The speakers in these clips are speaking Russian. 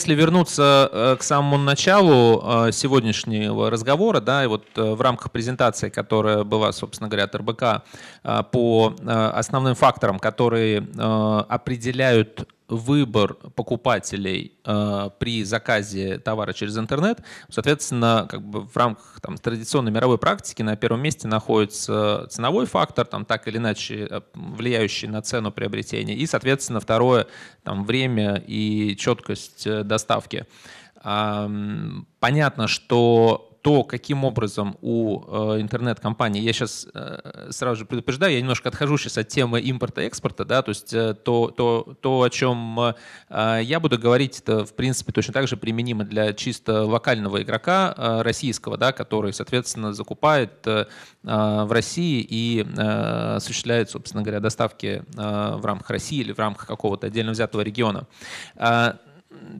Если вернуться к самому началу сегодняшнего разговора, да, и вот в рамках презентации, которая была, собственно говоря, от РБК, по основным факторам, которые определяют выбор покупателей э, при заказе товара через интернет, соответственно, как бы в рамках там, традиционной мировой практики на первом месте находится ценовой фактор, там, так или иначе э, влияющий на цену приобретения, и, соответственно, второе там, время и четкость э, доставки. Понятно, что то, каким образом у э, интернет-компаний, я сейчас э, сразу же предупреждаю, я немножко отхожу сейчас от темы импорта-экспорта, да, то есть э, то, то, то, о чем я буду говорить, это, в принципе, точно так же применимо для чисто локального игрока российского, да, который, соответственно, закупает в России и осуществляет, собственно говоря, доставки в рамках России или в рамках какого-то отдельно взятого региона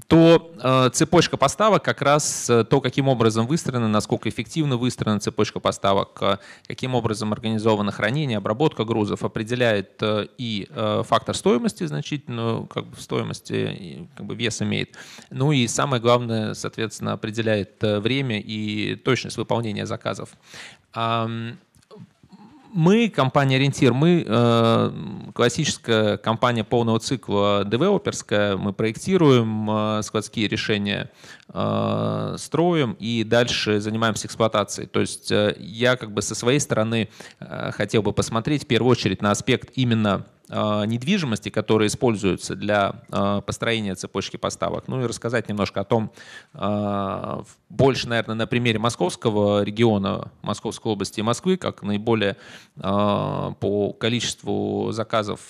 то э, цепочка поставок как раз э, то, каким образом выстроена, насколько эффективно выстроена цепочка поставок, э, каким образом организовано хранение, обработка грузов, определяет э, и э, фактор стоимости значительную, как бы стоимости, как бы вес имеет. Ну и самое главное, соответственно, определяет э, время и точность выполнения заказов. Мы, компания «Ориентир», мы э, классическая компания полного цикла девелоперская, мы проектируем э, складские решения, строим и дальше занимаемся эксплуатацией. То есть э, я как бы со своей стороны э, хотел бы посмотреть в первую очередь на аспект именно Э, недвижимости, которые используются для э, построения цепочки поставок. Ну и рассказать немножко о том, э, больше, наверное, на примере московского региона, Московской области и Москвы, как наиболее по количеству заказов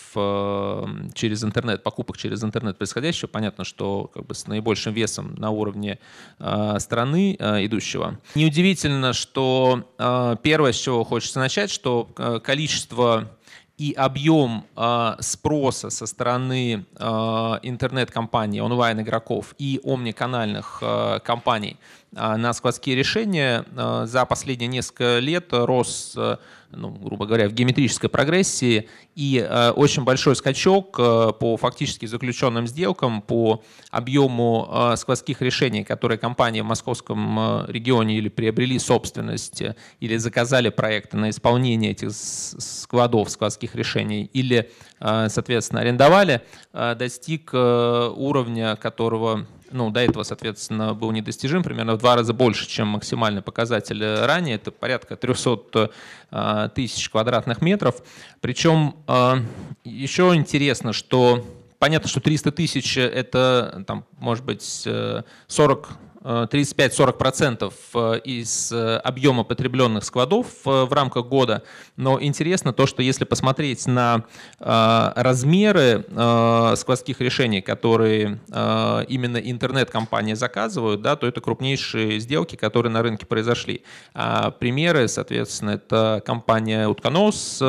через интернет, покупок через интернет происходящего, понятно, что как бы с наибольшим весом на уровне страны идущего. Неудивительно, что первое, с чего хочется начать, что количество и объем спроса со стороны интернет-компаний, онлайн-игроков и омниканальных компаний на складские решения за последние несколько лет рос ну, грубо говоря, в геометрической прогрессии. И э, очень большой скачок э, по фактически заключенным сделкам, по объему э, складских решений, которые компании в московском э, регионе или приобрели собственность, э, или заказали проекты на исполнение этих складов, складских решений, или, э, соответственно, арендовали, э, достиг э, уровня, которого ну, до этого, соответственно, был недостижим, примерно в два раза больше, чем максимальный показатель ранее. Это порядка 300 э, тысяч квадратных метров. Причем э, еще интересно, что понятно, что 300 тысяч – это, там, может быть, 40 э, 35-40% э, из э, объема потребленных складов э, в рамках года. Но интересно то, что если посмотреть на размеры складских решений, которые именно интернет-компании заказывают, да, то это крупнейшие сделки, которые на рынке произошли. А примеры, соответственно, это компания «Утконос»,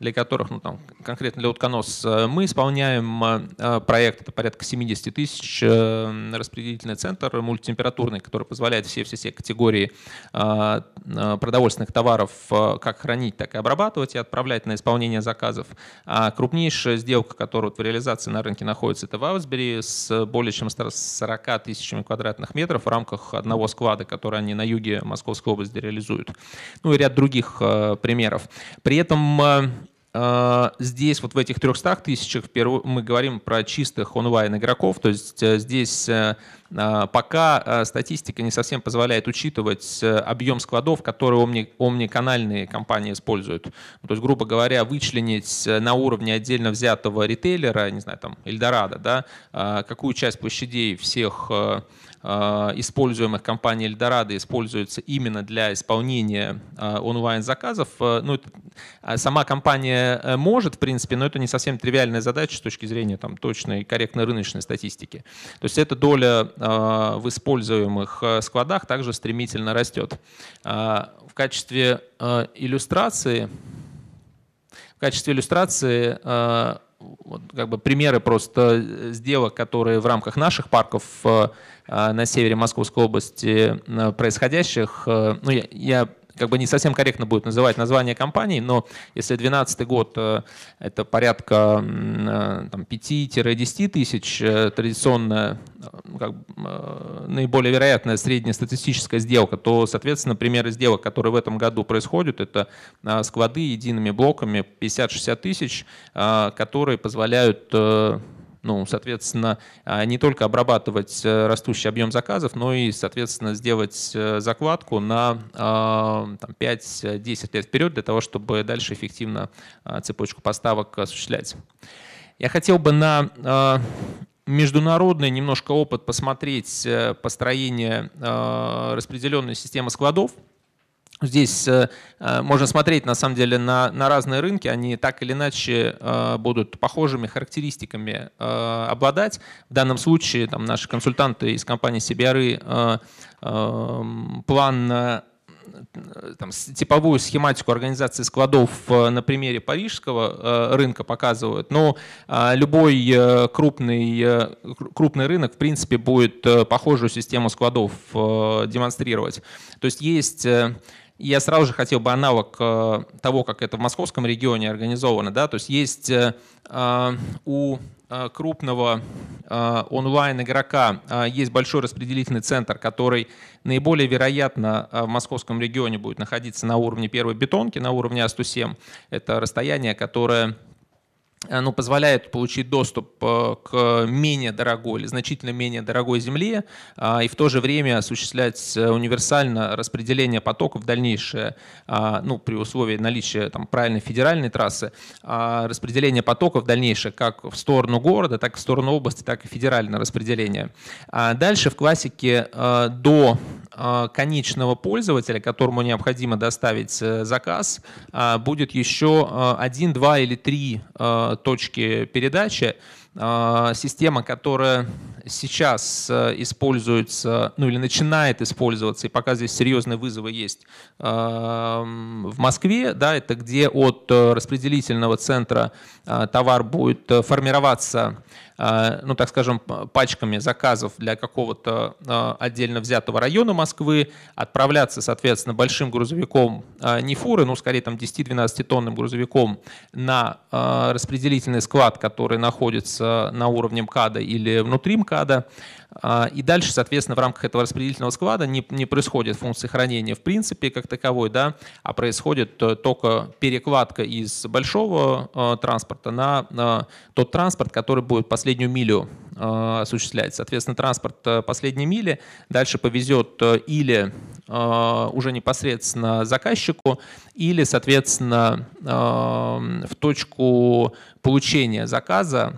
для которых, ну, там, конкретно для утконос, э, мы исполняем э, проект, это порядка 70 тысяч, э, распределительный центр мультитемпературный, который позволяет все-все-все категории продовольственных товаров как хранить, так и обрабатывать и отправлять на исполнение заказов. А крупнейшая сделка, которая в реализации на рынке находится, это в Аусбери с более чем 40 тысячами квадратных метров в рамках одного склада, который они на юге Московской области реализуют. Ну и ряд других примеров. При этом здесь вот в этих 300 тысячах мы говорим про чистых онлайн игроков, то есть э, здесь э, а, пока э, статистика не совсем позволяет учитывать объем складов, которые омни, омниканальные компании используют. То есть, грубо говоря, вычленить на уровне отдельно взятого ритейлера, не знаю, там, Эльдорадо, да, а, какую часть площадей всех используемых компанией Эльдорадо используется именно для исполнения онлайн-заказов. Ну, а сама компания может, в принципе, но это не совсем тривиальная задача с точки зрения там, точной корректной рыночной статистики. То есть эта доля в используемых складах также стремительно растет. В качестве иллюстрации в качестве иллюстрации вот, как бы примеры просто сделок, которые в рамках наших парков на севере Московской области происходящих. Ну, я, я как бы не совсем корректно будет называть название компании, но если 2012 год это порядка 5-10 тысяч, традиционная, как, наиболее вероятная среднестатистическая сделка, то, соответственно, примеры сделок, которые в этом году происходят, это склады едиными блоками 50-60 тысяч, которые позволяют ну, соответственно, а, не только обрабатывать э, растущий объем заказов, но и, соответственно, сделать э, закладку на 5-10 лет вперед для того, чтобы дальше эффективно а, цепочку поставок осуществлять. Я хотел бы на а, международный немножко опыт посмотреть э, построение распределенной системы складов – Здесь э, э, можно смотреть на самом деле на, на разные рынки, они так или иначе э, будут похожими характеристиками обладать. В данном случае там, наши консультанты из компании CBRE план там, типовую схематику организации складов на примере парижского рынка показывают, но любой крупный, крупный рынок в принципе будет похожую систему складов демонстрировать. То есть есть я сразу же хотел бы аналог э, того, как это в московском регионе организовано. Да? То есть есть э, э, у крупного онлайн-игрока есть большой распределительный центр, который наиболее вероятно в московском регионе будет находиться на уровне первой бетонки, на уровне А107. Это расстояние, которое ну, позволяет получить доступ э, к менее дорогой или значительно менее дорогой земле а, и в то же время осуществлять э, универсально распределение потоков дальнейшее, а, ну, при условии наличия там, правильной федеральной трассы, а, распределение потоков дальнейшее как в сторону города, так и в сторону области, так и федеральное распределение. Дальше в классике до конечного пользователя, которому необходимо доставить э, заказ, будет еще один, два или три точки передачи. А, система, которая сейчас э, используется, ну или начинает использоваться, и пока здесь серьезные вызовы есть а, в Москве, да, это где от э, распределительного центра а, товар будет э, формироваться ну, так скажем, пачками заказов для какого-то отдельно взятого района Москвы, отправляться, соответственно, большим грузовиком, не фуры, но скорее там 10-12 тонным грузовиком на распределительный склад, который находится на уровне МКАДа или внутри МКАДа, а, и дальше, соответственно, в рамках этого распределительного склада не, не происходит функции хранения в принципе как таковой, да, а происходит э, только перекладка из большого э, транспорта на, тот транспорт, который будет последнюю милю осуществлять. Соответственно, транспорт э, последней мили дальше повезет э, или э, уже непосредственно заказчику, или, соответственно, э, в точку получения заказа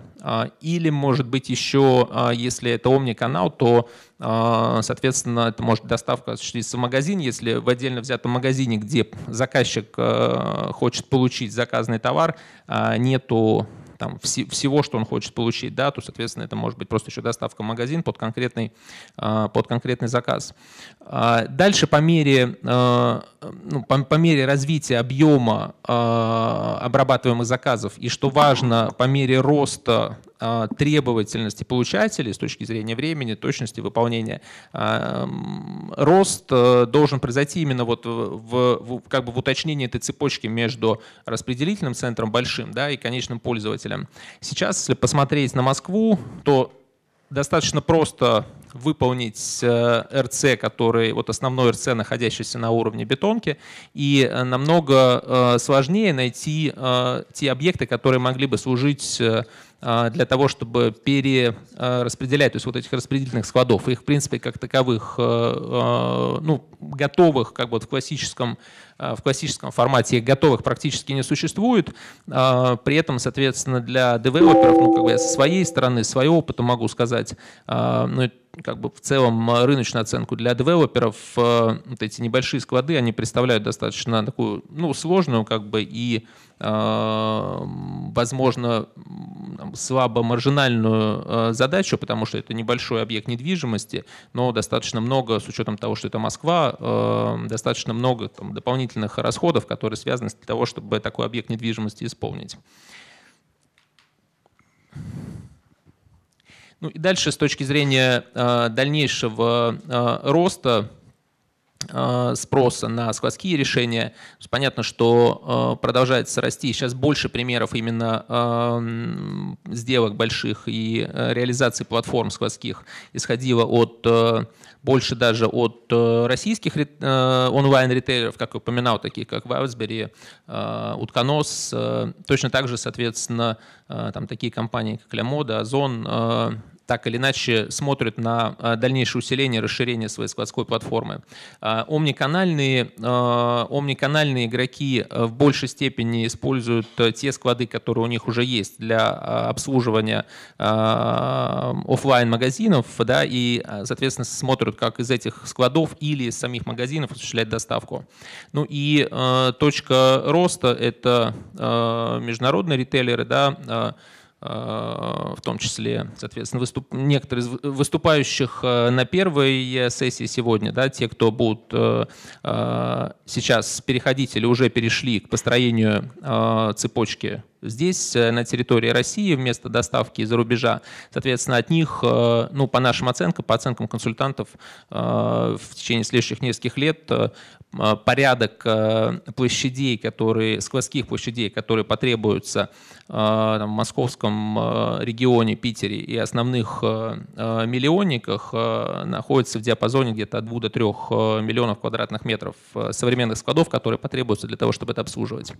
или, может быть, еще, если это Omni-канал, то, соответственно, это может доставка осуществиться в магазин. Если в отдельно взятом магазине, где заказчик хочет получить заказанный товар, нету там, вс всего, что он хочет получить, да, то, соответственно, это может быть просто еще доставка в магазин под конкретный, а, под конкретный заказ. А, дальше по мере, а, ну, по, по мере развития объема обрабатываемых заказов и, что важно, по мере роста требовательности получателей с точки зрения времени, точности выполнения, рост э, должен произойти именно вот в, в, как бы в уточнении этой цепочки между распределительным центром большим да, и конечным пользователем. Сейчас, если посмотреть на Москву, то достаточно просто выполнить э, РЦ, который, вот основной РЦ, находящийся на уровне бетонки, и э, намного сложнее найти те объекты, которые могли бы служить для того, чтобы перераспределять, то есть вот этих распределительных складов. Их, в принципе, как таковых, ну, готовых, как бы в классическом в классическом формате готовых практически не существует. При этом, соответственно, для девелоперов, ну, как бы я со своей стороны, своего опыта могу сказать, ну, как бы в целом э, рыночную оценку для девелоперов э, вот эти небольшие склады, они представляют достаточно такую, ну, сложную как бы и, э, возможно, слабо маржинальную задачу, потому что это небольшой объект недвижимости, но достаточно много, с учетом того, что это Москва, достаточно много там, дополнительных расходов, которые связаны с того, чтобы такой объект недвижимости исполнить. Ну и дальше с точки зрения э, дальнейшего э, роста Э, спроса на складские решения. Понятно, что э, продолжается расти. Сейчас больше примеров именно эм, сделок больших и э, реализации платформ складских исходило от больше даже от российских онлайн-ритейлеров, как я упоминал, такие как Wildberry, Утконос. Точно так же, соответственно, там такие компании, как Лямода, Озон, так или иначе смотрят на а, дальнейшее усиление, расширение своей складской платформы. А, омниканальные, а, омниканальные игроки в большей степени используют те склады, которые у них уже есть для обслуживания офлайн магазинов да, и, соответственно, смотрят, как из этих складов или из самих магазинов осуществлять доставку. Ну и точка роста – это международные ритейлеры, да, в том числе, соответственно, выступ... некоторые из выступающих э, на первой сессии сегодня, да, те, кто будут э, э, сейчас переходить или уже перешли к построению цепочки здесь, на территории России, вместо доставки из-за рубежа. Соответственно, от них, ну, по нашим оценкам, по оценкам консультантов, в течение следующих нескольких лет порядок площадей, которые, складских площадей, которые потребуются Э, там, в московском э, регионе, Питере и основных э, миллионниках находится в диапазоне где-то от 2 до 3 миллионов квадратных метров современных складов, которые потребуются для того, чтобы это обслуживать.